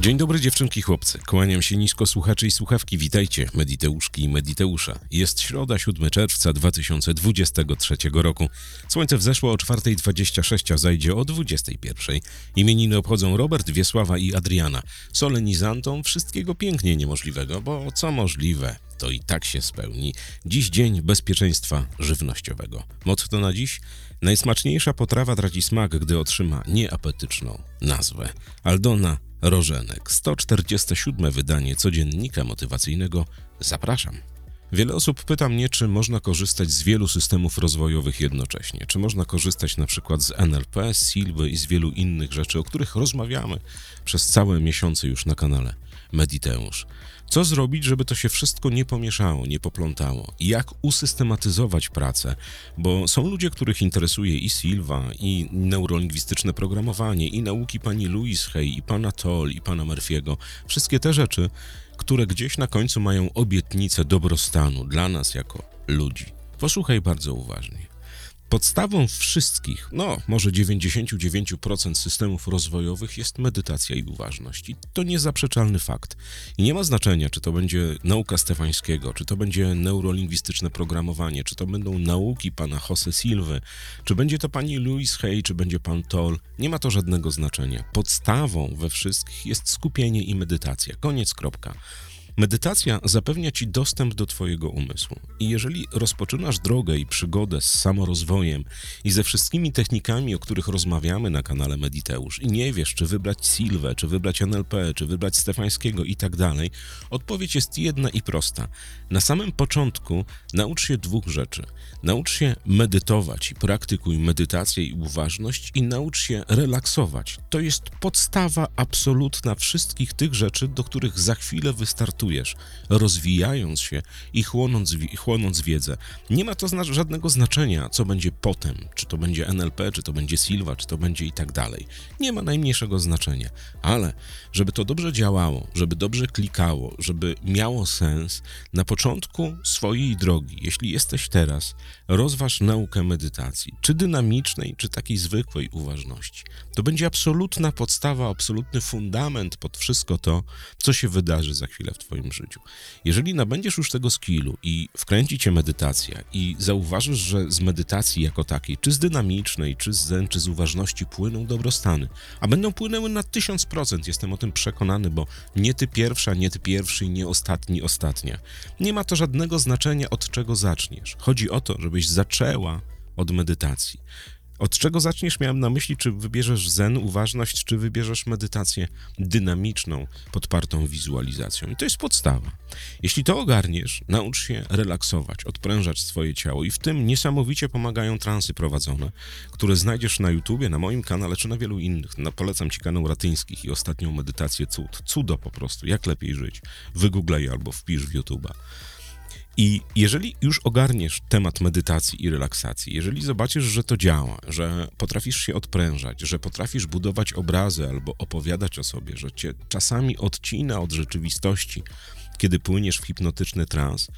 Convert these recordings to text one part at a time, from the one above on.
Dzień dobry dziewczynki, chłopcy. Kłaniam się nisko słuchaczy i słuchawki. Witajcie, Mediteuszki i Mediteusza. Jest środa, 7 czerwca 2023 roku. Słońce wzeszło o 4.26, a zajdzie o 21.00. Imieniny obchodzą Robert, Wiesława i Adriana. Solenizantom wszystkiego pięknie niemożliwego, bo co możliwe, to i tak się spełni. Dziś dzień bezpieczeństwa żywnościowego. Motto na dziś? Najsmaczniejsza potrawa traci smak, gdy otrzyma nieapetyczną nazwę. Aldona Rożenek, 147 wydanie codziennika motywacyjnego. Zapraszam. Wiele osób pyta mnie, czy można korzystać z wielu systemów rozwojowych jednocześnie. Czy można korzystać na przykład z NLP, Silby i z wielu innych rzeczy, o których rozmawiamy przez całe miesiące już na kanale Mediteusz. Co zrobić, żeby to się wszystko nie pomieszało, nie poplątało? Jak usystematyzować pracę? Bo są ludzie, których interesuje i Silva, i neurolingwistyczne programowanie, i nauki pani Louise Hay, i pana Toll, i pana Murphy'ego. Wszystkie te rzeczy, które gdzieś na końcu mają obietnicę dobrostanu dla nas jako ludzi. Posłuchaj bardzo uważnie. Podstawą wszystkich, no może 99% systemów rozwojowych jest medytacja i uważność. I to niezaprzeczalny fakt. I nie ma znaczenia, czy to będzie nauka Stefańskiego, czy to będzie neurolingwistyczne programowanie, czy to będą nauki pana Jose Silwy, czy będzie to pani Louise Hay, czy będzie pan Toll. Nie ma to żadnego znaczenia. Podstawą we wszystkich jest skupienie i medytacja. Koniec, kropka. Medytacja zapewnia ci dostęp do Twojego umysłu. I jeżeli rozpoczynasz drogę i przygodę z samorozwojem i ze wszystkimi technikami, o których rozmawiamy na kanale Mediteusz, i nie wiesz, czy wybrać Silwę, czy wybrać NLP, czy wybrać Stefańskiego i tak dalej, odpowiedź jest jedna i prosta. Na samym początku naucz się dwóch rzeczy. Naucz się medytować i praktykuj medytację i uważność, i naucz się relaksować. To jest podstawa absolutna wszystkich tych rzeczy, do których za chwilę wystartuje rozwijając się i chłonąc, chłonąc wiedzę. Nie ma to zna żadnego znaczenia, co będzie potem, czy to będzie NLP, czy to będzie Silva, czy to będzie i tak dalej. Nie ma najmniejszego znaczenia, ale żeby to dobrze działało, żeby dobrze klikało, żeby miało sens, na początku swojej drogi, jeśli jesteś teraz, rozważ naukę medytacji, czy dynamicznej, czy takiej zwykłej uważności. To będzie absolutna podstawa, absolutny fundament pod wszystko to, co się wydarzy za chwilę w Twoim swoim życiu. Jeżeli nabędziesz już tego skillu i wkręci cię medytacja i zauważysz, że z medytacji jako takiej, czy z dynamicznej, czy z zen, czy z uważności płyną dobrostany, a będą płynęły na tysiąc procent, jestem o tym przekonany, bo nie ty pierwsza, nie ty pierwszy i nie ostatni, ostatnia. Nie ma to żadnego znaczenia, od czego zaczniesz. Chodzi o to, żebyś zaczęła od medytacji. Od czego zaczniesz? Miałem na myśli, czy wybierzesz zen, uważność, czy wybierzesz medytację dynamiczną, podpartą wizualizacją. I to jest podstawa. Jeśli to ogarniesz, naucz się relaksować, odprężać swoje ciało i w tym niesamowicie pomagają transy prowadzone, które znajdziesz na YouTubie, na moim kanale, czy na wielu innych. No, polecam Ci kanał Ratyńskich i ostatnią medytację cud. Cudo po prostu, jak lepiej żyć. Wygooglej albo wpisz w YouTuba. I jeżeli już ogarniesz temat medytacji i relaksacji, jeżeli zobaczysz, że to działa, że potrafisz się odprężać, że potrafisz budować obrazy albo opowiadać o sobie, że cię czasami odcina od rzeczywistości, kiedy płyniesz w hipnotyczny trans,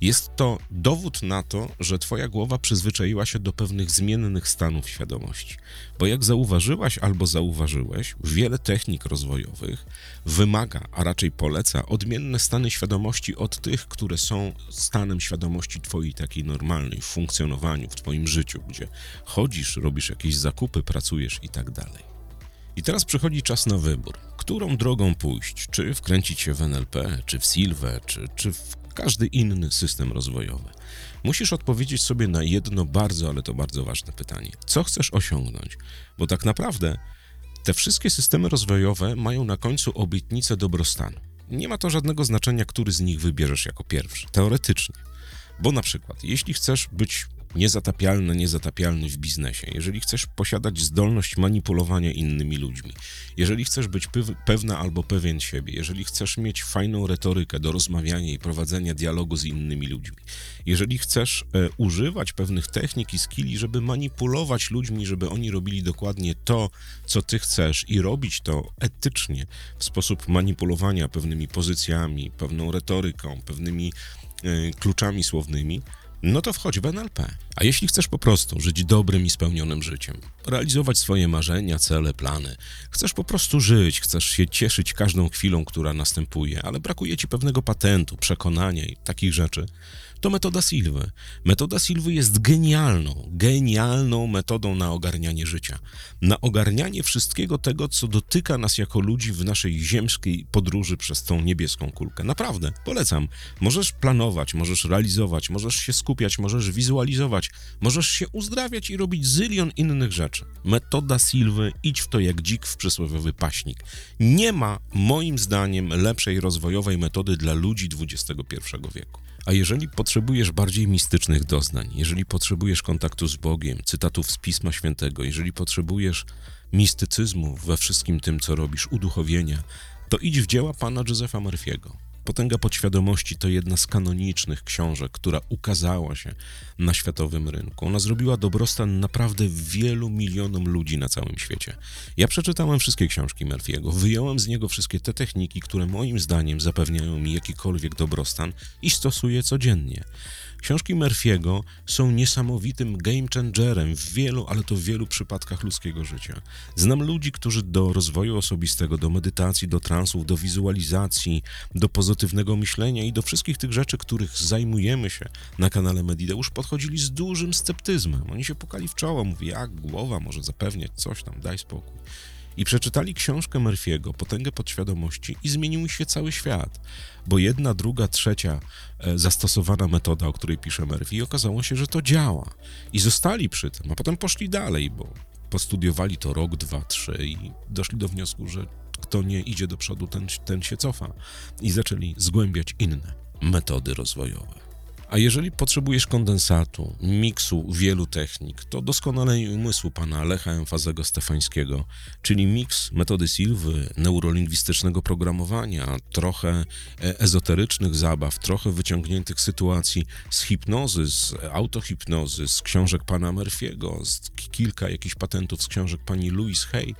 jest to dowód na to, że Twoja głowa przyzwyczaiła się do pewnych zmiennych stanów świadomości. Bo jak zauważyłaś albo zauważyłeś, wiele technik rozwojowych wymaga, a raczej poleca, odmienne stany świadomości od tych, które są stanem świadomości Twojej takiej normalnej, w funkcjonowaniu, w Twoim życiu, gdzie chodzisz, robisz jakieś zakupy, pracujesz i tak dalej. I teraz przychodzi czas na wybór. Którą drogą pójść? Czy wkręcić się w NLP, czy w Silwę, czy, czy w każdy inny system rozwojowy. Musisz odpowiedzieć sobie na jedno bardzo, ale to bardzo ważne pytanie. Co chcesz osiągnąć? Bo tak naprawdę te wszystkie systemy rozwojowe mają na końcu obietnicę dobrostanu. Nie ma to żadnego znaczenia, który z nich wybierzesz jako pierwszy, teoretycznie. Bo na przykład, jeśli chcesz być niezatapialny, niezatapialny w biznesie, jeżeli chcesz posiadać zdolność manipulowania innymi ludźmi, jeżeli chcesz być pewna albo pewien siebie, jeżeli chcesz mieć fajną retorykę do rozmawiania i prowadzenia dialogu z innymi ludźmi, jeżeli chcesz e, używać pewnych technik i skilli, żeby manipulować ludźmi, żeby oni robili dokładnie to, co ty chcesz i robić to etycznie, w sposób manipulowania pewnymi pozycjami, pewną retoryką, pewnymi e, kluczami słownymi, no to wchodź w NLP. A jeśli chcesz po prostu żyć dobrym i spełnionym życiem, realizować swoje marzenia, cele, plany, chcesz po prostu żyć, chcesz się cieszyć każdą chwilą, która następuje, ale brakuje ci pewnego patentu, przekonania i takich rzeczy, to metoda Silwy. Metoda Silwy jest genialną, genialną metodą na ogarnianie życia. Na ogarnianie wszystkiego tego, co dotyka nas jako ludzi w naszej ziemskiej podróży przez tą niebieską kulkę. Naprawdę, polecam. Możesz planować, możesz realizować, możesz się skupiać, możesz wizualizować, możesz się uzdrawiać i robić zylion innych rzeczy. Metoda Silwy, idź w to jak dzik w przysłowiowy paśnik. Nie ma, moim zdaniem, lepszej rozwojowej metody dla ludzi XXI wieku. A jeżeli potrzebujesz bardziej mistycznych doznań, jeżeli potrzebujesz kontaktu z Bogiem, cytatów z Pisma Świętego, jeżeli potrzebujesz mistycyzmu we wszystkim tym, co robisz, uduchowienia, to idź w dzieła pana Józefa Murphy'ego. Potęga podświadomości to jedna z kanonicznych książek, która ukazała się na światowym rynku. Ona zrobiła dobrostan naprawdę wielu milionom ludzi na całym świecie. Ja przeczytałem wszystkie książki Murphy'ego, wyjąłem z niego wszystkie te techniki, które moim zdaniem zapewniają mi jakikolwiek dobrostan i stosuję codziennie. Książki Murphy'ego są niesamowitym game changerem w wielu, ale to w wielu przypadkach ludzkiego życia. Znam ludzi, którzy do rozwoju osobistego, do medytacji, do transów, do wizualizacji, do pozytywnego myślenia i do wszystkich tych rzeczy, których zajmujemy się na kanale Medideusz, podchodzili z dużym sceptyzmem. Oni się pukali w czoło, mówi, jak głowa może zapewniać coś tam, daj spokój i przeczytali książkę Murphy'ego, Potęgę Podświadomości i zmienił się cały świat, bo jedna, druga, trzecia e, zastosowana metoda, o której pisze Murphy, i okazało się, że to działa. I zostali przy tym, a potem poszli dalej, bo postudiowali to rok, dwa, trzy i doszli do wniosku, że kto nie idzie do przodu, ten, ten się cofa. I zaczęli zgłębiać inne metody rozwojowe. A jeżeli potrzebujesz kondensatu, miksu wielu technik, to doskonalenie umysłu pana Lecha Emfazego Stefańskiego, czyli miks metody Silwy, neurolingwistycznego programowania, trochę e, ezoterycznych zabaw, trochę wyciągniętych sytuacji z hipnozy, z autohipnozy, z książek pana Murphy'ego, z kilka jakichś patentów z książek pani Louise Hay,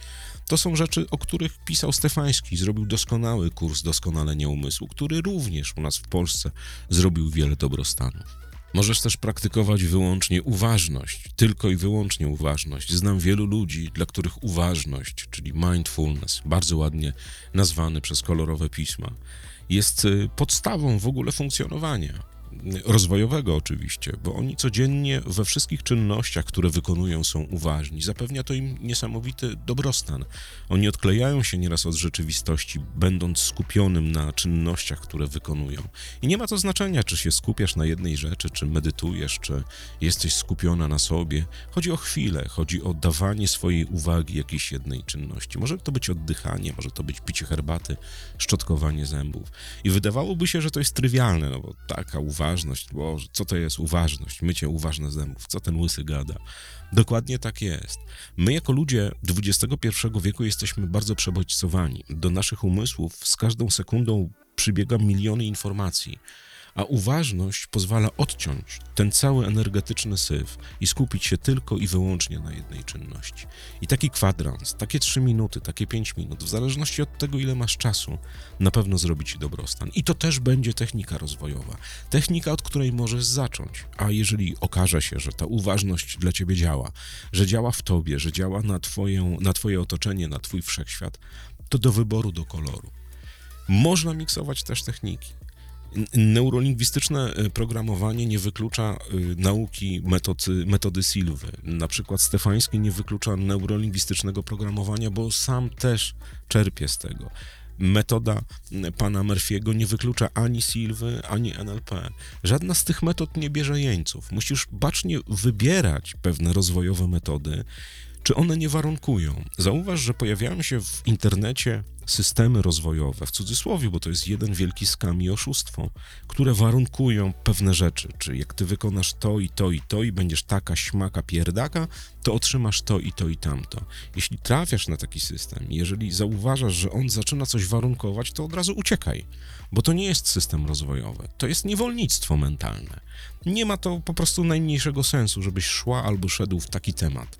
to są rzeczy, o których pisał Stefański. Zrobił doskonały kurs doskonalenia umysłu, który również u nas w Polsce zrobił wiele dobrostanów. Możesz też praktykować wyłącznie uważność, tylko i wyłącznie uważność. Znam wielu ludzi, dla których uważność, czyli mindfulness, bardzo ładnie nazwany przez kolorowe pisma, jest y, podstawą w ogóle funkcjonowania rozwojowego oczywiście, bo oni codziennie we wszystkich czynnościach, które wykonują, są uważni. Zapewnia to im niesamowity dobrostan. Oni odklejają się nieraz od rzeczywistości, będąc skupionym na czynnościach, które wykonują. I nie ma to znaczenia, czy się skupiasz na jednej rzeczy, czy medytujesz, czy jesteś skupiona na sobie. Chodzi o chwilę, chodzi o dawanie swojej uwagi jakiejś jednej czynności. Może to być oddychanie, może to być picie herbaty, szczotkowanie zębów. I wydawałoby się, że to jest trywialne, no bo taka uwaga uważność, bo co to jest uważność? Mycie uważne zębów, co ten łysy gada? Dokładnie tak jest. My jako ludzie XXI wieku jesteśmy bardzo przebodźcowani. Do naszych umysłów z każdą sekundą przybiega miliony informacji a uważność pozwala odciąć ten cały energetyczny syf i skupić się tylko i wyłącznie na jednej czynności. I taki kwadrans, takie 3 minuty, takie 5 minut, w zależności od tego, ile masz czasu, na pewno zrobi ci dobrostan. I to też będzie technika rozwojowa. Technika, od której możesz zacząć. A jeżeli okaże się, że ta uważność dla ciebie działa, że działa w tobie, że działa na, na twoje otoczenie, na twój wszechświat, to do wyboru, do koloru. Można miksować też techniki. Neurolingwistyczne e, programowanie nie wyklucza e, nauki metody, metody Silwy. Na przykład Stefański nie wyklucza neurolingwistycznego programowania, bo sam też czerpie z tego. Metoda pana Murphy'ego nie wyklucza ani Silwy, ani NLP. Żadna z tych metod nie bierze jeńców. Musisz bacznie wybierać pewne rozwojowe metody, czy one nie warunkują. Zauważ, że pojawiają się w internecie systemy rozwojowe, w cudzysłowie, bo to jest jeden wielki skam i oszustwo, które warunkują pewne rzeczy. Czy jak ty wykonasz to i to i to i będziesz taka śmaka pierdaka, to otrzymasz to i to i tamto. Jeśli trafiasz na taki system, jeżeli zauważasz, że on zaczyna coś warunkować, to od razu uciekaj, bo to nie jest system rozwojowy, to jest niewolnictwo mentalne. Nie ma to po prostu najmniejszego sensu, żebyś szła albo szedł w taki temat.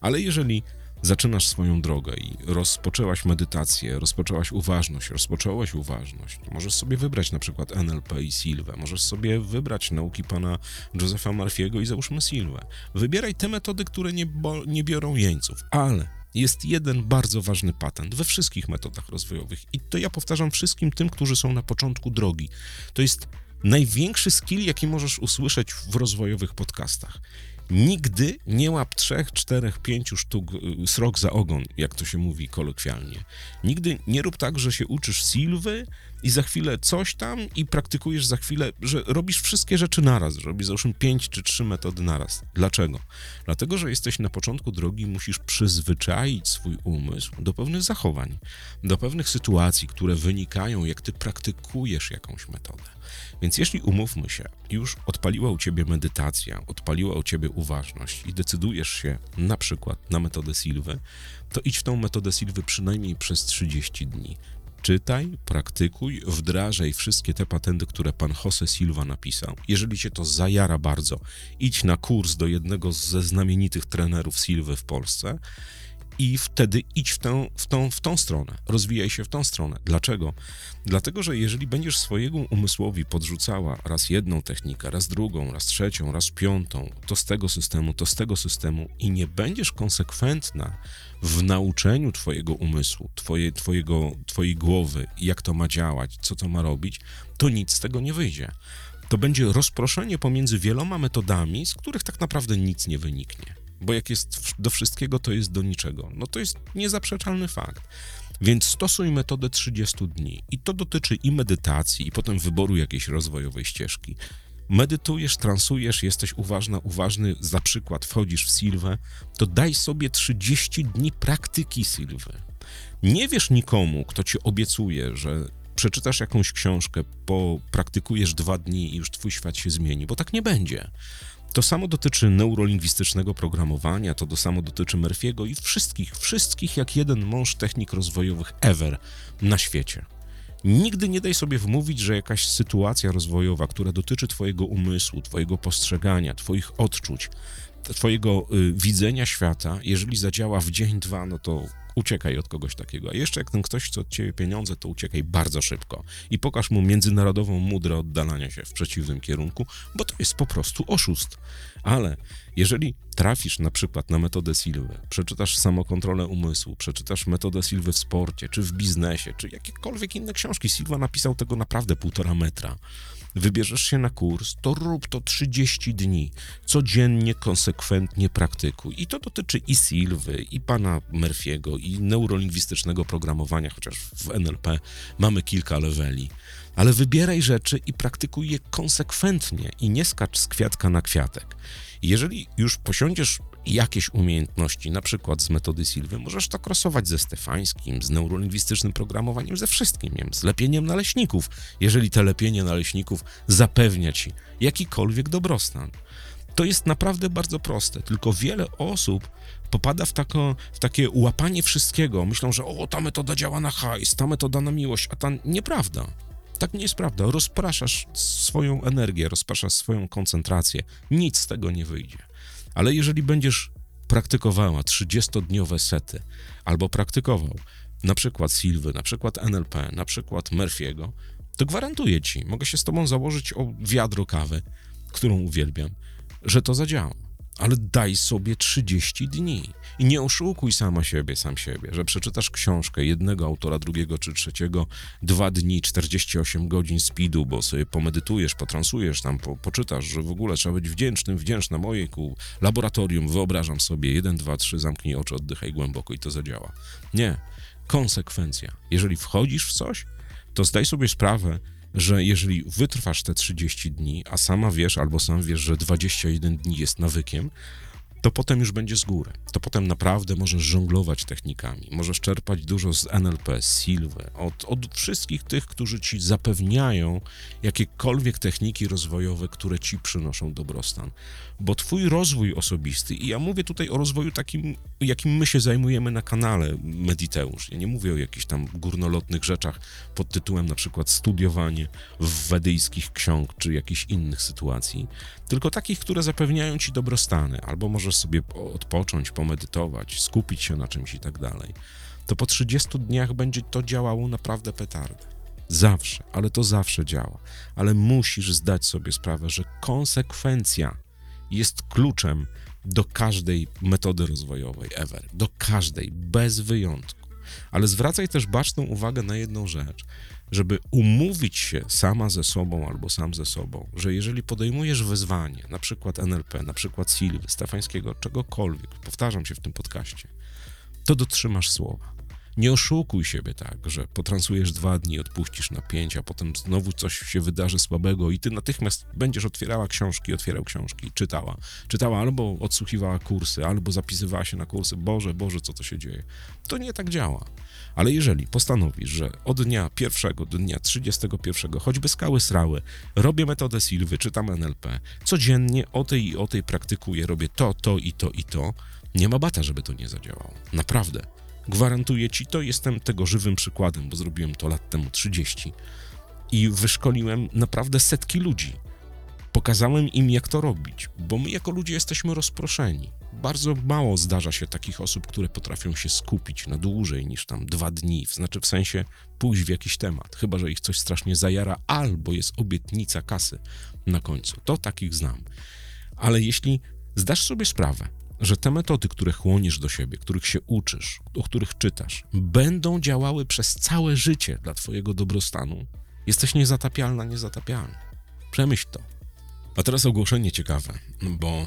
Ale jeżeli zaczynasz swoją drogę i rozpoczęłaś medytację, rozpoczęłaś uważność, rozpocząłeś uważność, możesz sobie wybrać na przykład NLP i Silwę, możesz sobie wybrać nauki pana Josepha Murphy'ego i załóżmy Silwę. Wybieraj te metody, które nie, bo, nie biorą jeńców, ale jest jeden bardzo ważny patent we wszystkich metodach rozwojowych i to ja powtarzam wszystkim tym, którzy są na początku drogi. To jest największy skill, jaki możesz usłyszeć w rozwojowych podcastach. Nigdy nie łap trzech, czterech, pięciu sztuk y, srok za ogon, jak to się mówi kolokwialnie. Nigdy nie rób tak, że się uczysz silwy i za chwilę coś tam i praktykujesz za chwilę, że robisz wszystkie rzeczy naraz, robisz załóżmy pięć czy trzy metody naraz. Dlaczego? Dlatego, że jesteś na początku drogi, musisz przyzwyczaić swój umysł do pewnych zachowań, do pewnych sytuacji, które wynikają, jak ty praktykujesz jakąś metodę. Więc jeśli umówmy się, już odpaliła u ciebie medytacja, odpaliła u ciebie uważność i decydujesz się na przykład na metodę Silwy, to idź w tą metodę Silwy przynajmniej przez 30 dni. Czytaj, praktykuj, wdrażaj wszystkie te patenty, które pan Jose Silva napisał. Jeżeli cię to zajara bardzo, idź na kurs do jednego ze znamienitych trenerów Silwy w Polsce i wtedy idź w, tę, w, tą, w tą stronę, rozwijaj się w tą stronę. Dlaczego? Dlatego, że jeżeli będziesz swojego umysłowi podrzucała raz jedną technikę, raz drugą, raz trzecią, raz piątą, to z tego systemu, to z tego systemu i nie będziesz konsekwentna w nauczeniu twojego umysłu, twoje, twojego, twojej głowy, jak to ma działać, co to ma robić, to nic z tego nie wyjdzie. To będzie rozproszenie pomiędzy wieloma metodami, z których tak naprawdę nic nie wyniknie. Bo jak jest do wszystkiego, to jest do niczego. No to jest niezaprzeczalny fakt. Więc stosuj metodę 30 dni. I to dotyczy i medytacji, i potem wyboru jakiejś rozwojowej ścieżki. Medytujesz, transujesz, jesteś uważna, uważny, za przykład wchodzisz w Silwę, to daj sobie 30 dni praktyki Silwy. Nie wiesz nikomu, kto ci obiecuje, że przeczytasz jakąś książkę, popraktykujesz dwa dni i już twój świat się zmieni, bo tak nie będzie. To samo dotyczy neurolingwistycznego programowania, to, samo dotyczy Murphy'ego i wszystkich, wszystkich jak jeden mąż technik rozwojowych ever na świecie. Nigdy nie daj sobie wmówić, że jakaś sytuacja rozwojowa, która dotyczy Twojego umysłu, Twojego postrzegania, Twoich odczuć, Twojego y, widzenia świata, jeżeli zadziała w dzień, dwa, no to uciekaj od kogoś takiego. A jeszcze jak ten ktoś chce od ciebie pieniądze, to uciekaj bardzo szybko i pokaż mu międzynarodową mudrę oddalania się w przeciwnym kierunku, bo to jest po prostu oszust. Ale jeżeli trafisz na przykład na metodę Silwy, przeczytasz samokontrolę umysłu, przeczytasz metodę Silwy w sporcie, czy w biznesie, czy jakiekolwiek inne książki, Silva napisał tego naprawdę półtora metra wybierzesz się na kurs, to rób to 30 dni. Codziennie, konsekwentnie praktykuj. I to dotyczy i Silwy, i pana Murphy'ego, i neurolingwistycznego programowania, chociaż w NLP mamy kilka leveli. Ale wybieraj rzeczy i praktykuj je konsekwentnie i nie skacz z kwiatka na kwiatek. Jeżeli już posiądziesz jakieś umiejętności, na przykład z metody Silwy, możesz to krosować ze Stefańskim, z neurolingwistycznym programowaniem, ze wszystkim, wiem, z lepieniem naleśników, jeżeli te lepienie naleśników zapewnia ci jakikolwiek dobrostan. To jest naprawdę bardzo proste, tylko wiele osób popada w, tako, w takie łapanie wszystkiego. Myślą, że o, ta metoda działa na hajs, ta metoda na miłość, a ta nieprawda. Tak nie jest prawda. Rozpraszasz swoją energię, rozpraszasz swoją koncentrację. Nic z tego nie wyjdzie. Ale jeżeli będziesz praktykowała 30-dniowe sety, albo praktykował na przykład Silwy, na przykład NLP, na przykład Murphy'ego, to gwarantuję ci, mogę się z tobą założyć o wiadro kawy, którą uwielbiam, że to zadziała ale daj sobie 30 dni. I nie oszukuj sama siebie, sam siebie, że przeczytasz książkę jednego autora, drugiego czy trzeciego, dwa dni, 48 godzin speedu, bo sobie pomedytujesz, potransujesz tam, po, poczytasz, że w ogóle trzeba być wdzięcznym, wdzięczna mojejku, laboratorium, wyobrażam sobie, jeden, dwa, trzy, zamknij oczy, oddychaj głęboko i to zadziała. Nie. Konsekwencja. Jeżeli wchodzisz w coś, to zdaj sobie sprawę, że jeżeli wytrwasz te 30 dni, a sama wiesz albo sam wiesz, że 21 dni jest nawykiem, to potem już będzie z góry. To potem naprawdę możesz żonglować technikami, możesz czerpać dużo z NLP, z Silwy, od, od wszystkich tych, którzy ci zapewniają jakiekolwiek techniki rozwojowe, które ci przynoszą dobrostan. Bo twój rozwój osobisty, i ja mówię tutaj o rozwoju takim, jakim my się zajmujemy na kanale Mediteusz. Ja nie mówię o jakichś tam górnolotnych rzeczach pod tytułem na przykład studiowanie wedyjskich ksiąg czy jakichś innych sytuacji, tylko takich, które zapewniają ci dobrostany, albo może możesz sobie po- odpocząć, pomedytować, skupić się na czymś i tak dalej, to po 30 dniach będzie to działało naprawdę petardę. Zawsze, ale to zawsze działa. Ale musisz zdać sobie sprawę, że konsekwencja jest kluczem do każdej metody rozwojowej ever. Do każdej, bez wyjątku. Ale zwracaj też baczną uwagę na jedną rzecz, żeby umówić się sama ze sobą albo sam ze sobą, że jeżeli podejmujesz wyzwanie, na przykład NLP, na przykład Silwy, Stefańskiego, czegokolwiek, powtarzam się w tym podcaście, to dotrzymasz słowa. Nie oszukuj siebie tak, że potransujesz dwa dni, odpuścisz na pięć, a potem znowu coś się wydarzy słabego i ty natychmiast będziesz otwierała książki, otwierał książki, czytała. Czytała albo odsłuchiwała kursy, albo zapisywała się na kursy. Boże, Boże, co to się dzieje? To nie tak działa. Ale jeżeli postanowisz, że od dnia pierwszego do dnia 31, choćby skały srały, robię metodę Silwy, czytam NLP, codziennie o tej i o tej praktykuję, robię to, to i to i to, nie ma bata, żeby to nie zadziałało. Naprawdę. Gwarantuję ci to, jestem tego żywym przykładem, bo zrobiłem to lat temu 30 i wyszkoliłem naprawdę setki ludzi. Pokazałem im, jak to robić, bo my jako ludzie jesteśmy rozproszeni. Bardzo mało zdarza się takich osób, które potrafią się skupić na dłużej niż tam dwa dni, znaczy w sensie pójść w jakiś temat, chyba że ich coś strasznie zajara, albo jest obietnica kasy na końcu. To takich znam. Ale jeśli zdasz sobie sprawę, że te metody, które chłoniesz do siebie, których się uczysz, o których czytasz, będą działały przez całe życie dla Twojego dobrostanu, jesteś niezatapialna, niezatapialny. Przemyśl to. A teraz ogłoszenie ciekawe, bo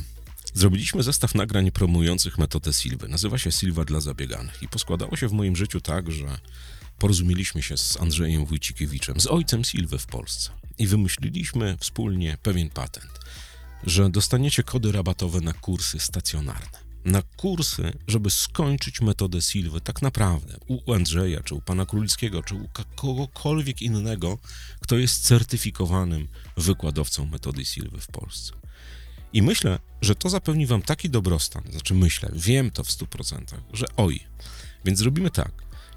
zrobiliśmy zestaw nagrań promujących metodę Silwy. Nazywa się Silva dla zabieganych i poskładało się w moim życiu tak, że porozumieliśmy się z Andrzejem Wójcikiewiczem, z ojcem Silwy w Polsce i wymyśliliśmy wspólnie pewien patent, że dostaniecie kody rabatowe na kursy stacjonarne. Na kursy, żeby skończyć metodę Silwy, tak naprawdę u Andrzeja, czy u pana Królickiego, czy u kogokolwiek innego, kto jest certyfikowanym wykładowcą metody Silwy w Polsce. I myślę, że to zapewni wam taki dobrostan, znaczy myślę, wiem to w 100%, że oj. Więc zrobimy tak.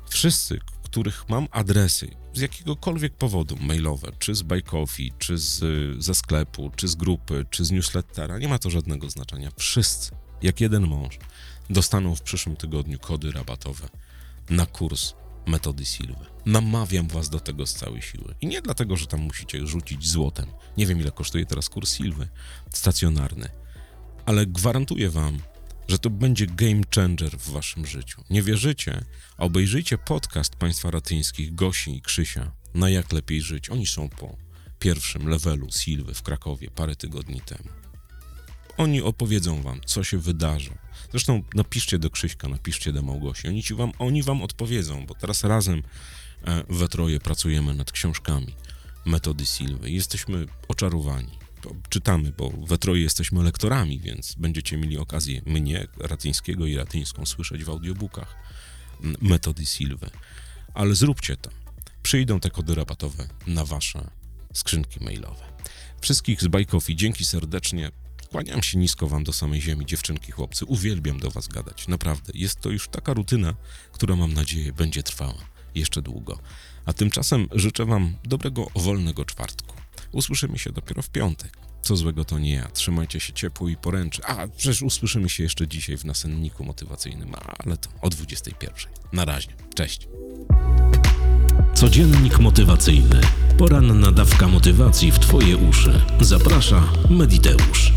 Wszyscy, których mam adresy z jakiegokolwiek powodu mailowe, czy z Coffee, czy z, ze sklepu, czy z grupy, czy z newslettera, nie ma to żadnego znaczenia. Wszyscy, jak jeden mąż, dostaną w przyszłym tygodniu kody rabatowe na kurs metody Silwy. Namawiam was do tego z całej siły. I nie dlatego, że tam musicie rzucić złotem. Nie wiem, ile kosztuje teraz kurs Silwy stacjonarny, ale gwarantuję wam, że to będzie game changer w waszym życiu. Nie wierzycie? Obejrzyjcie podcast państwa ratyńskich Gosi i Krzysia na Jak Lepiej Żyć. Oni są po pierwszym levelu Silwy w Krakowie parę tygodni temu. Oni opowiedzą wam, co się wydarzy. Zresztą napiszcie do Krzyśka, napiszcie do Małgosi. Oni, ci wam, oni wam odpowiedzą, bo teraz razem e, we troje pracujemy nad książkami metody Silwy. Jesteśmy oczarowani. Czytamy, bo we troje jesteśmy lektorami, więc będziecie mieli okazję mnie, Ratyńskiego i Ratyńską słyszeć w audiobookach metody Silwy. Ale zróbcie to. Przyjdą te kody rabatowe na wasze skrzynki mailowe. Wszystkich z Bajkofi dzięki serdecznie. Kłaniam się nisko wam do samej ziemi, dziewczynki, chłopcy. Uwielbiam do was gadać. Naprawdę. Jest to już taka rutyna, która mam nadzieję będzie trwała jeszcze długo. A tymczasem życzę wam dobrego, wolnego czwartku. Usłyszymy się dopiero w piątek. Co złego to nie ja. Trzymajcie się ciepło i poręczy. A, przecież usłyszymy się jeszcze dzisiaj w nasenniku motywacyjnym, ale to o 21. Na razie. Cześć. Codziennik motywacyjny. Poranna dawka motywacji w Twoje uszy. Zaprasza Mediteusz.